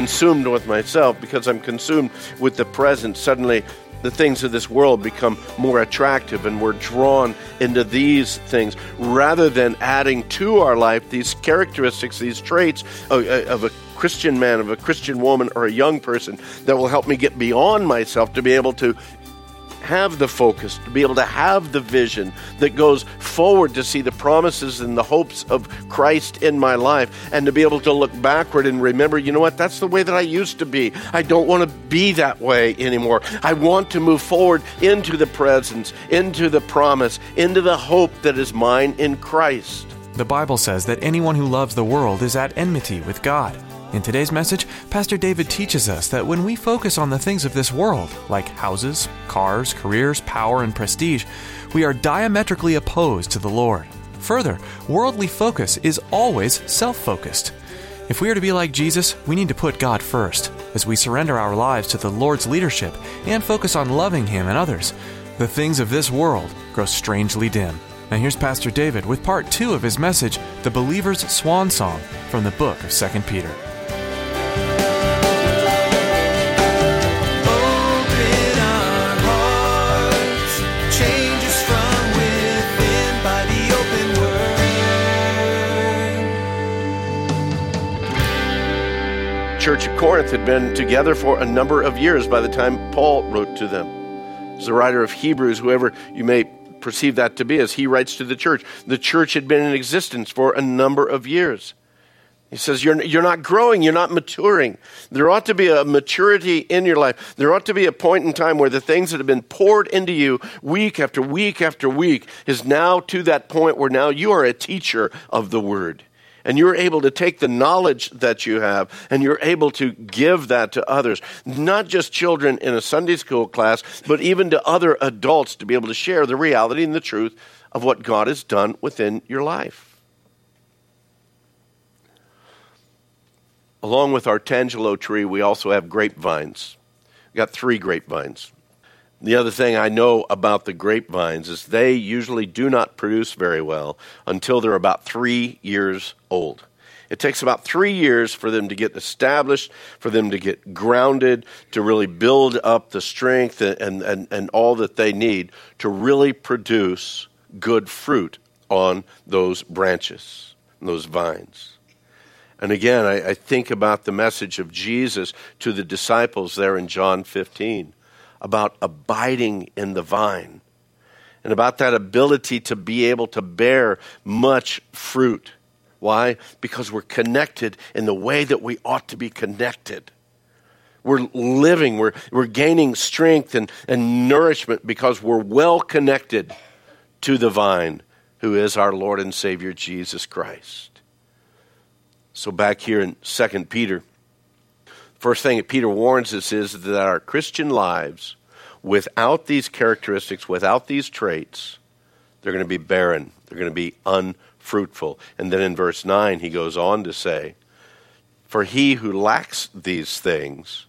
consumed with myself because I'm consumed with the present. Suddenly, the things of this world become more attractive, and we're drawn into these things rather than adding to our life these characteristics, these traits of, uh, of a Christian man, of a Christian woman, or a young person that will help me get beyond myself to be able to have the focus, to be able to have the vision that goes forward to see the promises and the hopes of Christ in my life, and to be able to look backward and remember, you know what, that's the way that I used to be. I don't want to be that way anymore. I want to move forward into the presence, into the promise, into the hope that is mine in Christ. The Bible says that anyone who loves the world is at enmity with God. In today's message, Pastor David teaches us that when we focus on the things of this world, like houses, cars, careers, power, and prestige, we are diametrically opposed to the Lord. Further, worldly focus is always self focused. If we are to be like Jesus, we need to put God first. As we surrender our lives to the Lord's leadership and focus on loving Him and others, the things of this world grow strangely dim. Now here's Pastor David with part two of his message, The Believer's Swan Song, from the book of 2 Peter. Church of Corinth had been together for a number of years by the time Paul wrote to them. As the writer of Hebrews, whoever you may perceive that to be, as he writes to the church, the church had been in existence for a number of years. He says, you're, you're not growing, you're not maturing. There ought to be a maturity in your life. There ought to be a point in time where the things that have been poured into you week after week after week is now to that point where now you are a teacher of the word. And you're able to take the knowledge that you have and you're able to give that to others. Not just children in a Sunday school class, but even to other adults to be able to share the reality and the truth of what God has done within your life. Along with our tangelo tree, we also have grapevines. We've got three grapevines. The other thing I know about the grapevines is they usually do not produce very well until they're about three years old. It takes about three years for them to get established, for them to get grounded, to really build up the strength and, and, and all that they need to really produce good fruit on those branches, those vines. And again, I, I, think about the message of Jesus to the disciples there in John 15 about abiding in the vine and about that ability to be able to bear much fruit. Why? Because we're connected in the way that we ought to be connected. We're living, we're, we're gaining strength and, and nourishment because we're well connected to the vine, who is our Lord and Savior Jesus Christ. So back here in 2 Peter, first thing that Peter warns us is that our Christian lives, without these characteristics, without these traits, they're going to be barren. They're going to be unfruitful. And then in verse 9, he goes on to say, For he who lacks these things,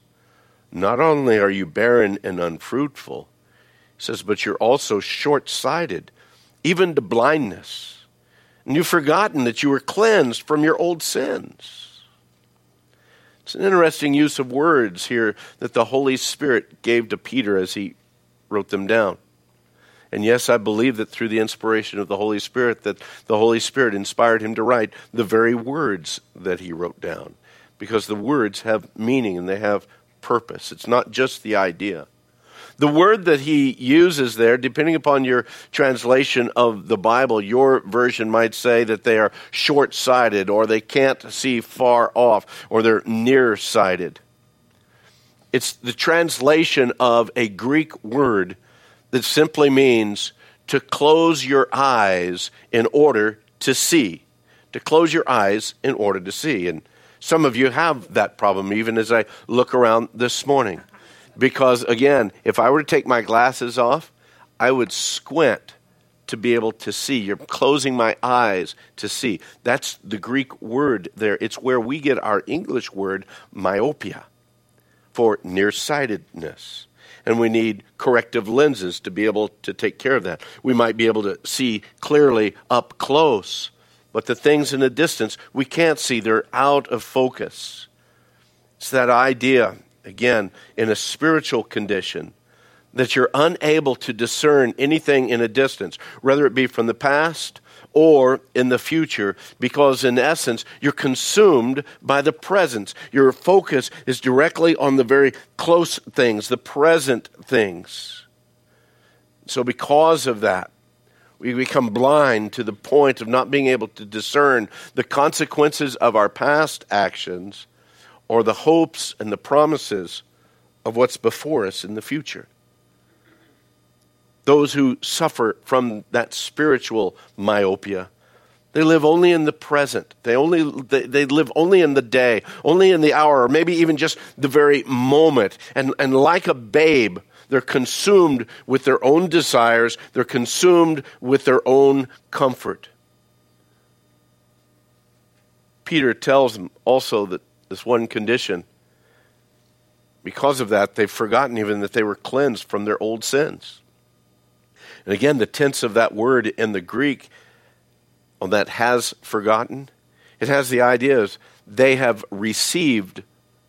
not only are you barren and unfruitful, he says, but you're also short sighted, even to blindness and you've forgotten that you were cleansed from your old sins. It's an interesting use of words here that the Holy Spirit gave to Peter as he wrote them down. And yes, I believe that through the inspiration of the Holy Spirit that the Holy Spirit inspired him to write the very words that he wrote down because the words have meaning and they have purpose. It's not just the idea. The word that he uses there, depending upon your translation of the Bible, your version might say that they are short sighted, or they can't see far off, or they're nearsighted. It's the translation of a Greek word that simply means to close your eyes in order to see. To close your eyes in order to see. And some of you have that problem, even as I look around this morning. Because, again, if I were to take my glasses off, I would squint to be able to see. You're closing my eyes to see. That's the Greek word there. It's where we get our English word myopia for nearsightedness. And we need corrective lenses to be able to take care of that. We might be able to see clearly up close, but the things in the distance we can't see, they're out of focus. It's that idea, again, in a spiritual condition that you're unable to discern anything in a distance, whether it be from the past or in the future, because in essence, you're consumed by the presence. Your focus is directly on the very close things, the present things. So, because of that, we become blind to the point of not being able to discern the consequences of our past actions or the hopes and the promises of what's before us in the future those who suffer from that spiritual myopia. They live only in the present. They only they, they, live only in the day, only in the hour, or maybe even just the very moment. And and like a babe, they're consumed with their own desires, they're consumed with their own comfort. Peter tells them also that this one condition because of that, they've forgotten even that they were cleansed from their old sins. And again, the tense of that word in the Greek on that has forgotten, it has the idea of they have received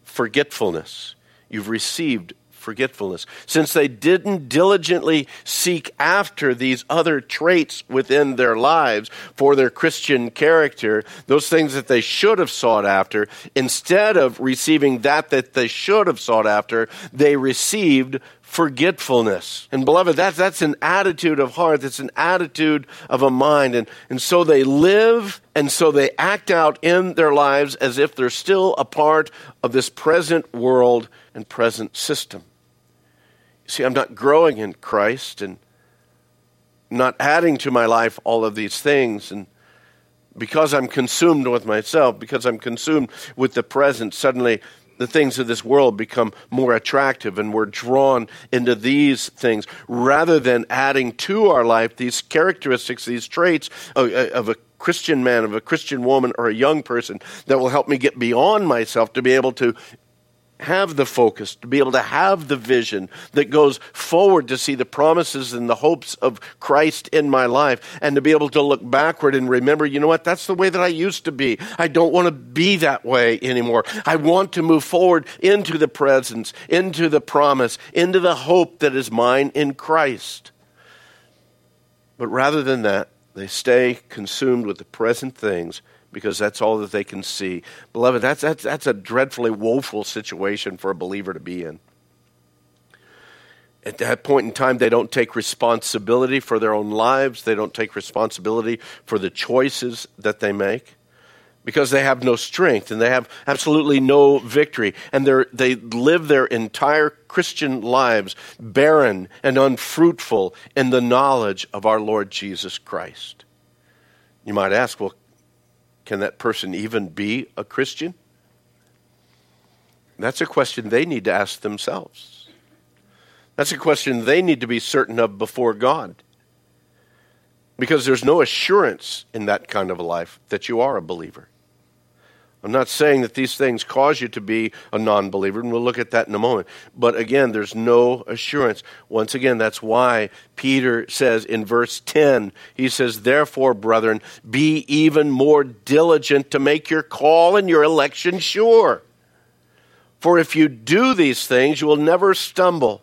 forgetfulness. You've received forgetfulness. Since they didn't diligently seek after these other traits within their lives for their Christian character, those things that they should have sought after, instead of receiving that that they should have sought after, they received forgetfulness. And beloved, that's, that's an attitude of heart. It's an attitude of a mind. And, and so they live and so they act out in their lives as if they're still a part of this present world and present system. See, I'm not growing in Christ and not adding to my life all of these things. And because I'm consumed with myself, because I'm consumed with the present, suddenly the things of this world become more attractive and we're drawn into these things rather than adding to our life these characteristics, these traits of, of a Christian man, of a Christian woman, or a young person that will help me get beyond myself to be able to have the focus, to be able to have the vision that goes forward to see the promises and the hopes of Christ in my life, and to be able to look backward and remember, you know what, that's the way that I used to be. I don't want to be that way anymore. I want to move forward into the presence, into the promise, into the hope that is mine in Christ. But rather than that, they stay consumed with the present things because that's all that they can see. Beloved, that's, that's, that's a dreadfully woeful situation for a believer to be in. At that point in time, they don't take responsibility for their own lives. They don't take responsibility for the choices that they make because they have no strength and they have absolutely no victory. And they live their entire Christian lives barren and unfruitful in the knowledge of our Lord Jesus Christ. You might ask, well, can that person even be a Christian? That's a question they need to ask themselves. That's a question they need to be certain of before God. Because there's no assurance in that kind of a life that you are a believer. I'm not saying that these things cause you to be a non believer, and we'll look at that in a moment. But again, there's no assurance. Once again, that's why Peter says in verse 10, he says, Therefore, brethren, be even more diligent to make your call and your election sure. For if you do these things, you will never stumble.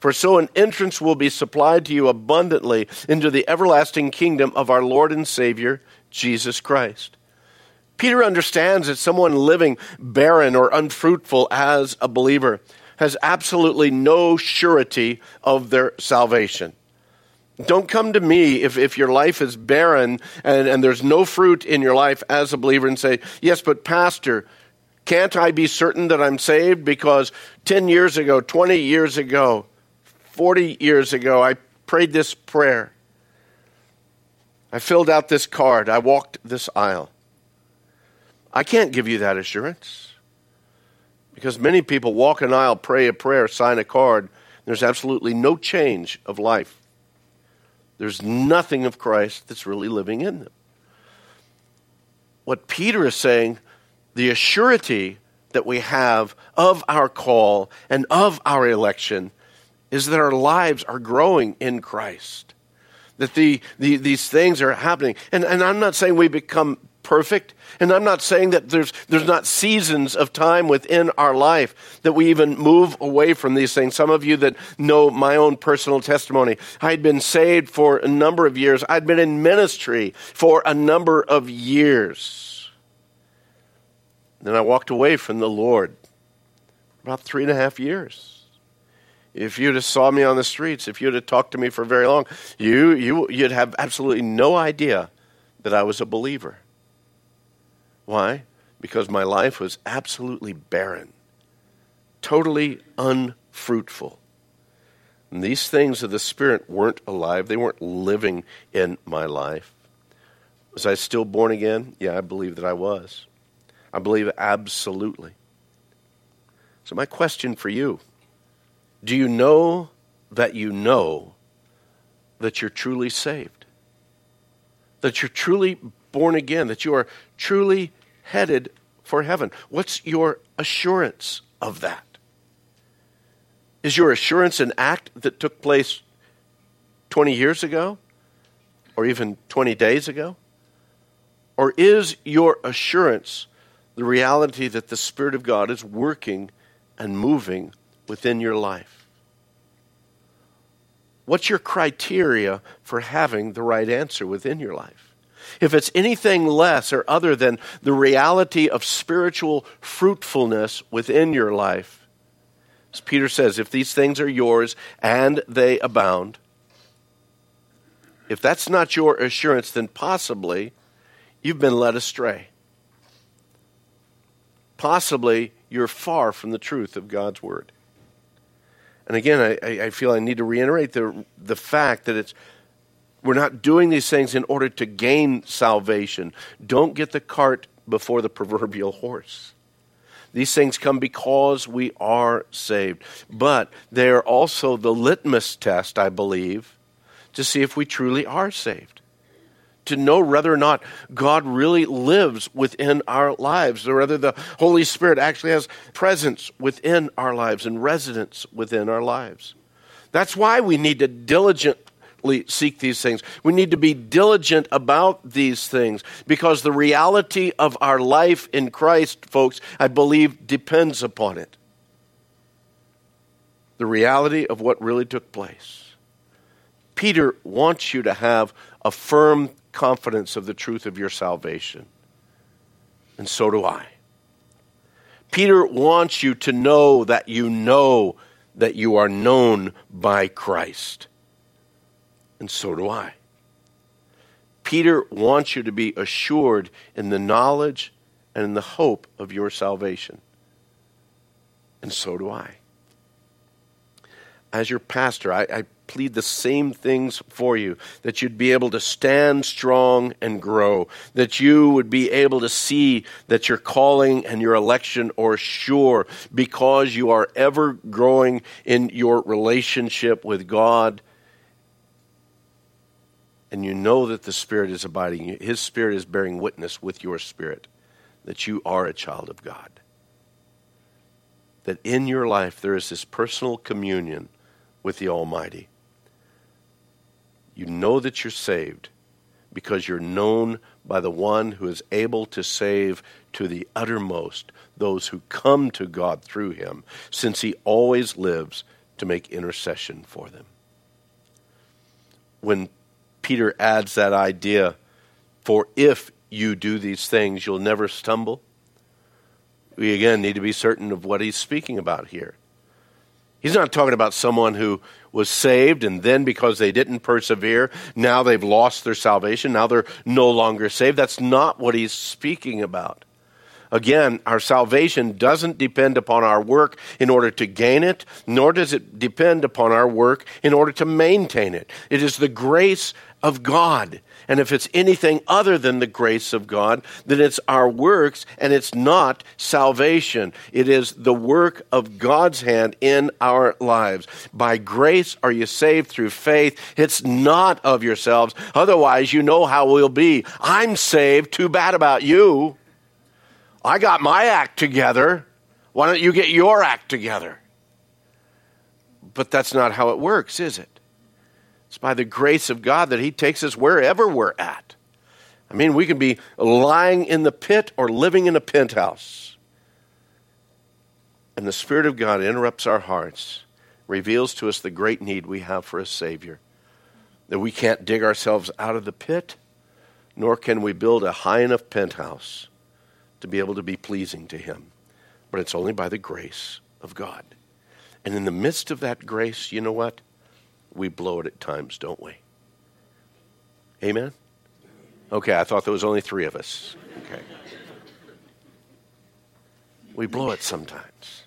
For so an entrance will be supplied to you abundantly into the everlasting kingdom of our Lord and Savior, Jesus Christ. Peter understands that someone living barren or unfruitful as a believer has absolutely no surety of their salvation. Don't come to me if, if your life is barren and, and there's no fruit in your life as a believer and say, Yes, but Pastor, can't I be certain that I'm saved? Because 10 years ago, 20 years ago, 40 years ago, I prayed this prayer. I filled out this card. I walked this aisle. I can't give you that assurance. Because many people walk an aisle, pray a prayer, sign a card. There's absolutely no change of life. There's nothing of Christ that's really living in them. What Peter is saying, the assurity that we have of our call and of our election is that our lives are growing in Christ. That the, the, these things are happening. And, and I'm not saying we become perfect. And I'm not saying that there's, there's not seasons of time within our life that we even move away from these things. Some of you that know my own personal testimony, I'd been saved for a number of years. I'd been in ministry for a number of years. Then I walked away from the Lord about three and a half years. If you'd have saw me on the streets, if you'd have talked to me for very long, you, you, you'd have absolutely no idea that I was a believer. Why? Because my life was absolutely barren, totally unfruitful. And these things of the Spirit weren't alive, they weren't living in my life. Was I still born again? Yeah, I believe that I was. I believe absolutely. So, my question for you do you know that you know that you're truly saved? That you're truly born again, that you are truly headed for heaven. What's your assurance of that? Is your assurance an act that took place 20 years ago or even 20 days ago? Or is your assurance the reality that the Spirit of God is working and moving within your life? What's your criteria for having the right answer within your life? If it's anything less or other than the reality of spiritual fruitfulness within your life, as Peter says, if these things are yours and they abound, if that's not your assurance, then possibly you've been led astray. Possibly you're far from the truth of God's word. And again, I, I feel I need to reiterate the, the fact that it's we're not doing these things in order to gain salvation. Don't get the cart before the proverbial horse. These things come because we are saved. But they're also the litmus test, I believe, to see if we truly are saved. To know whether or not God really lives within our lives, or whether the Holy Spirit actually has presence within our lives and residence within our lives. That's why we need to diligent, seek these things. We need to be diligent about these things because the reality of our life in Christ, folks, I believe depends upon it. The reality of what really took place. Peter wants you to have a firm confidence of the truth of your salvation. And so do I. Peter wants you to know that you know that you are known by Christ and so do I. Peter wants you to be assured in the knowledge and in the hope of your salvation. And so do I. As your pastor, I, I, plead the same things for you that you'd be able to stand strong and grow, that you would be able to see that your calling and your election are sure because you are ever growing in your relationship with God and you know that the Spirit is abiding, His Spirit is bearing witness with your spirit that you are a child of God. That in your life there is this personal communion with the Almighty. You know that you're saved because you're known by the one who is able to save to the uttermost those who come to God through him, since he always lives to make intercession for them. When Peter adds that idea for if you do these things, you'll never stumble. We again need to be certain of what he's speaking about here. He's not talking about someone who was saved and then because they didn't persevere, now they've lost their salvation, now they're no longer saved. That's not what he's speaking about. Again, our salvation doesn't depend upon our work in order to gain it, nor does it depend upon our work in order to maintain it. It is the grace of God. And if it's anything other than the grace of God, then it's our works and it's not salvation. It is the work of God's hand in our lives. By grace are you saved through faith. It's not of yourselves. Otherwise, you know how we'll be. I'm saved. Too bad about you. I got my act together. Why don't you get your act together? But that's not how it works, is it? It's by the grace of God that He takes us wherever we're at. I mean, we can be lying in the pit or living in a penthouse. And the Spirit of God interrupts our hearts, reveals to us the great need we have for a Savior. That we can't dig ourselves out of the pit, nor can we build a high enough penthouse to be able to be pleasing to Him. But it's only by the grace of God. And in the midst of that grace, you know what? We blow it at times, don't we? Amen? Okay, I thought there was only three of us. Okay. We blow it sometimes.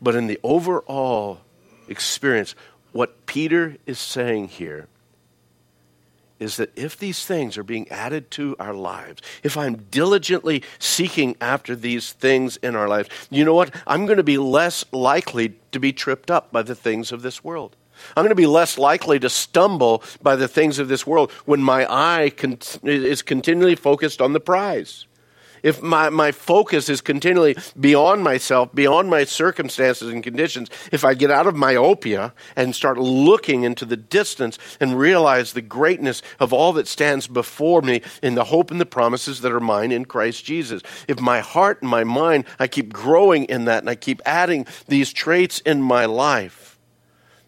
But in the overall experience, what Peter is saying here is that if these things are being added to our lives, if I'm diligently seeking after these things in our lives, you know what? I'm going to be less likely to be tripped up by the things of this world. I'm going to be less likely to stumble by the things of this world when my eye con- is continually focused on the prize if my, my focus is continually beyond myself, beyond my circumstances and conditions, if I get out of myopia and start looking into the distance and realize the greatness of all that stands before me in the hope and the promises that are mine in Christ Jesus, if my heart and my mind, I keep growing in that and I keep adding these traits in my life,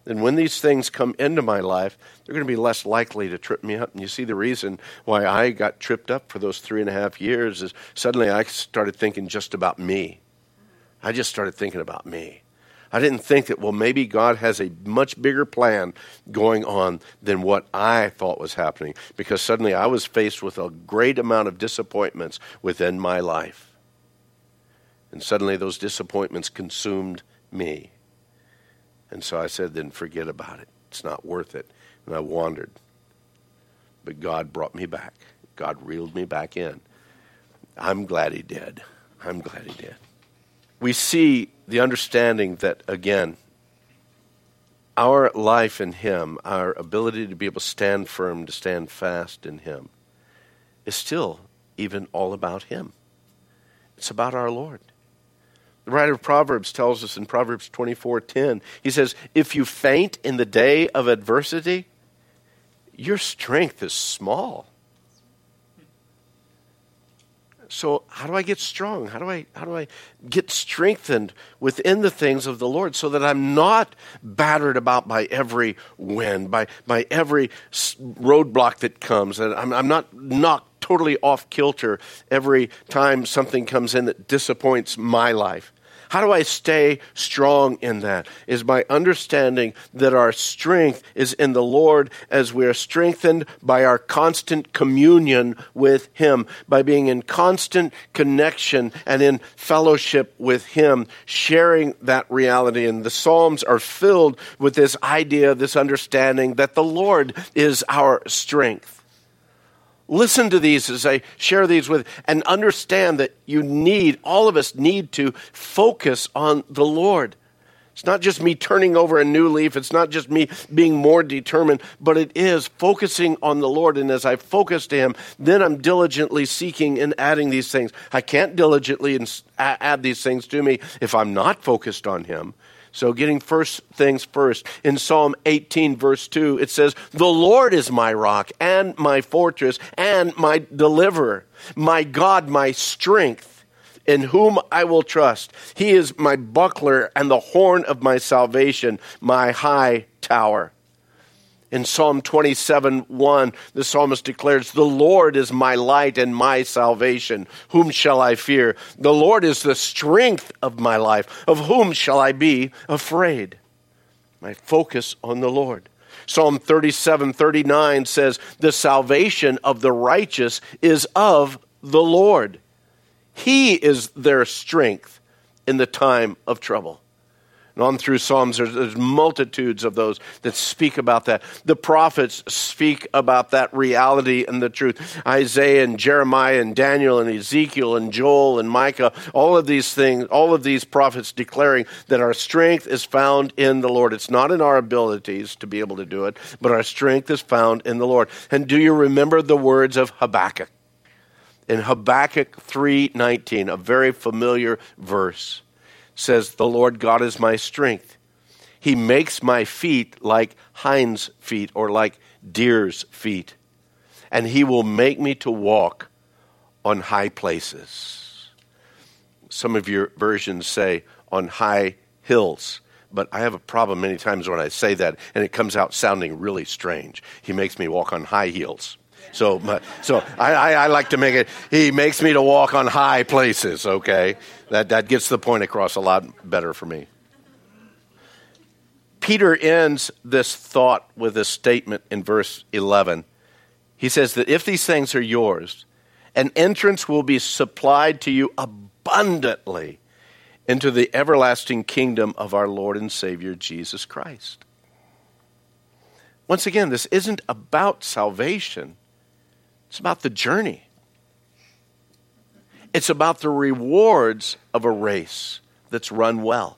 then when these things come into my life, they're going to be less likely to trip me up. And you see, the reason why I got tripped up for those three and a half years is suddenly I started thinking just about me. I just started thinking about me. I didn't think that, well, maybe God has a much bigger plan going on than what I thought was happening because suddenly I was faced with a great amount of disappointments within my life. And suddenly those disappointments consumed me. And so I said, then forget about it. It's not worth it. And I wandered. But God brought me back. God reeled me back in. I'm glad He did. I'm glad He did. We see the understanding that, again, our life in Him, our ability to be able to stand firm, to stand fast in Him, is still even all about Him. It's about our Lord. The writer of Proverbs tells us in Proverbs 24:10, he says, "If you faint in the day of adversity, your strength is small." So, how do I get strong? How do I how do I get strengthened within the things of the Lord so that I'm not battered about by every wind, by by every roadblock that comes, and I'm, I'm not knocked totally off kilter every time something comes in that disappoints my life. How do I stay strong in that? Is by understanding that our strength is in the Lord as we are strengthened by our constant communion with Him, by being in constant connection and in fellowship with Him, sharing that reality. And the Psalms are filled with this idea, this understanding that the Lord is our strength. Listen to these as I share these with, and understand that you need, all of us need to focus on the Lord. It's not just me turning over a new leaf. It's not just me being more determined, but it is focusing on the Lord. And as I focus to Him, then I'm diligently seeking and adding these things. I can't diligently add these things to me if I'm not focused on Him. So, getting first things first, in Psalm 18, verse 2, it says, The Lord is my rock and my fortress and my deliverer, my God, my strength, in whom I will trust. He is my buckler and the horn of my salvation, my high tower. In Psalm 27 1, the psalmist declares, The Lord is my light and my salvation. Whom shall I fear? The Lord is the strength of my life. Of whom shall I be afraid? My focus on the Lord. Psalm 37 39 says, The salvation of the righteous is of the Lord. He is their strength in the time of trouble. And on through Psalms, there's, there's, multitudes of those that speak about that. The prophets speak about that reality and the truth. Isaiah and Jeremiah and Daniel and Ezekiel and Joel and Micah, all of these things, all of these prophets declaring that our strength is found in the Lord. It's not in our abilities to be able to do it, but our strength is found in the Lord. And do you remember the words of Habakkuk? In Habakkuk 3:19, a very familiar verse says, The Lord God is my strength. He makes my feet like hinds' feet or like deer's feet, and he will make me to walk on high places. Some of your versions say on high hills, but I have a problem many times when I say that, and it comes out sounding really strange. He makes me walk on high heels. So, so I, I, I, like to make it. He makes me to walk on high places. Okay, that that gets the point across a lot better for me. Peter ends this thought with a statement in verse eleven. He says that if these things are yours, an entrance will be supplied to you abundantly into the everlasting kingdom of our Lord and Savior Jesus Christ. Once again, this isn't about salvation. It's about the journey. It's about the rewards of a race that's run well.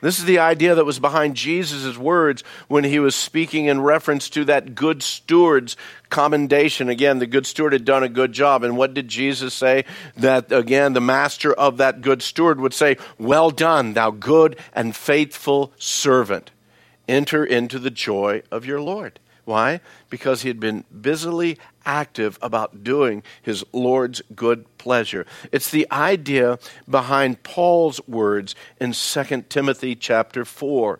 This is the idea that was behind Jesus' words when he was speaking in reference to that good steward's commendation. Again, the good steward had done a good job. And what did Jesus say? That, again, the master of that good steward would say, Well done, thou good and faithful servant. Enter into the joy of your Lord. Why? Because he had been busily active about doing his Lord's good pleasure. It's the idea behind Paul's words in 2 Timothy chapter 4.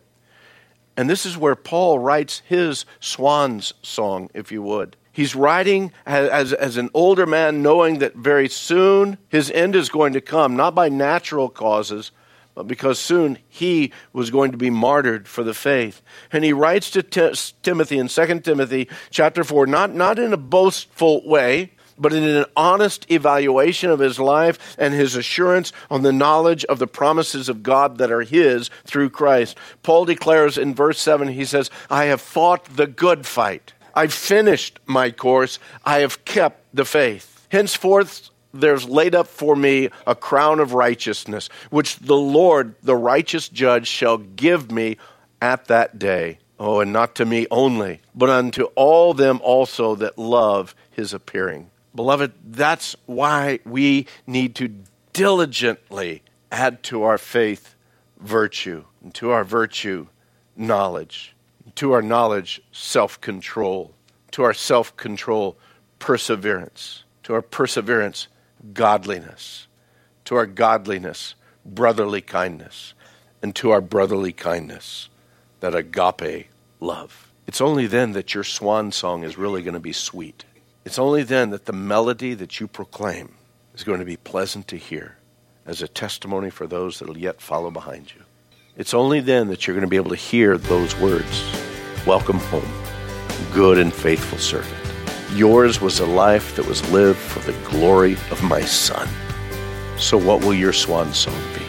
And this is where Paul writes his swan's song, if you would. He's writing as, as an older man, knowing that very soon his end is going to come, not by natural causes, because soon he was going to be martyred for the faith. And he writes to T- Timothy in 2 Timothy chapter 4, not, not in a boastful way, but in an honest evaluation of his life and his assurance on the knowledge of the promises of God that are his through Christ. Paul declares in verse 7, he says, I have fought the good fight. I've finished my course. I have kept the faith. Henceforth, there's laid up for me a crown of righteousness, which the Lord, the righteous judge, shall give me at that day. Oh, and not to me only, but unto all them also that love his appearing. Beloved, that's why we need to diligently add to our faith virtue, and to our virtue knowledge, to our knowledge self control, to our self control perseverance, to our perseverance godliness, to our godliness, brotherly kindness, and to our brotherly kindness, that agape love. It's only then that your swan song is really going to be sweet. It's only then that the melody that you proclaim is going to be pleasant to hear as a testimony for those that will yet follow behind you. It's only then that you're going to be able to hear those words Welcome home, good and faithful servant. Yours was a life that was lived for the glory of my Son. So, what will your swan song be?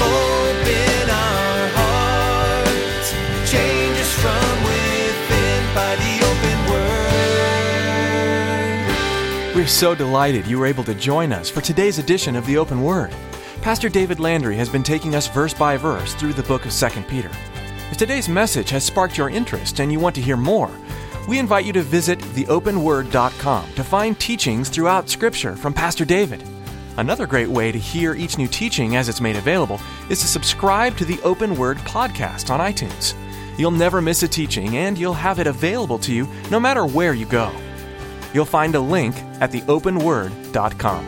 Open our hearts, change us from within by the open word. We're so delighted you were able to join us for today's edition of the Open Word. Pastor David Landry has been taking us verse by verse through the book of 2 Peter. If today's message has sparked your interest and you want to hear more, we invite you to visit theopenword.com to find teachings throughout Scripture from Pastor David. Another great way to hear each new teaching as it's made available is to subscribe to the Open Word podcast on iTunes. You'll never miss a teaching and you'll have it available to you no matter where you go. You'll find a link at theopenword.com.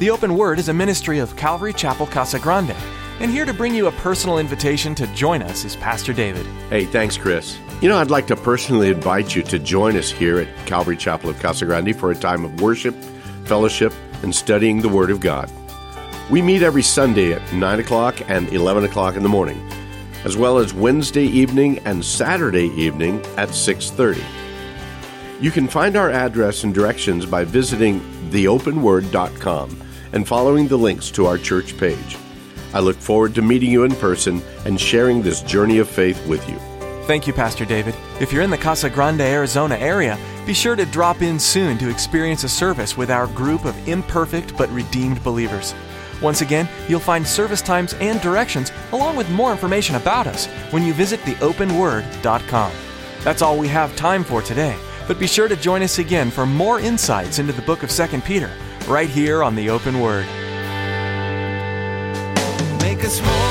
The Open Word is a ministry of Calvary Chapel Casa Grande and here to bring you a personal invitation to join us is Pastor David. Hey, thanks, Chris. You know, I'd like to personally invite you to join us here at Calvary Chapel of Casa Grande for a time of worship, fellowship, and studying the Word of God. We meet every Sunday at 9 o'clock and 11 o'clock in the morning, as well as Wednesday evening and Saturday evening at 6.30. You can find our address and directions by visiting theopenword.com and following the links to our church page. I look forward to meeting you in person and sharing this journey of faith with you. Thank you, Pastor David. If you're in the Casa Grande, Arizona area, be sure to drop in soon to experience a service with our group of imperfect but redeemed believers. Once again, you'll find service times and directions, along with more information about us, when you visit theopenword.com. That's all we have time for today, but be sure to join us again for more insights into the book of 2 Peter, right here on the Open Word. Us more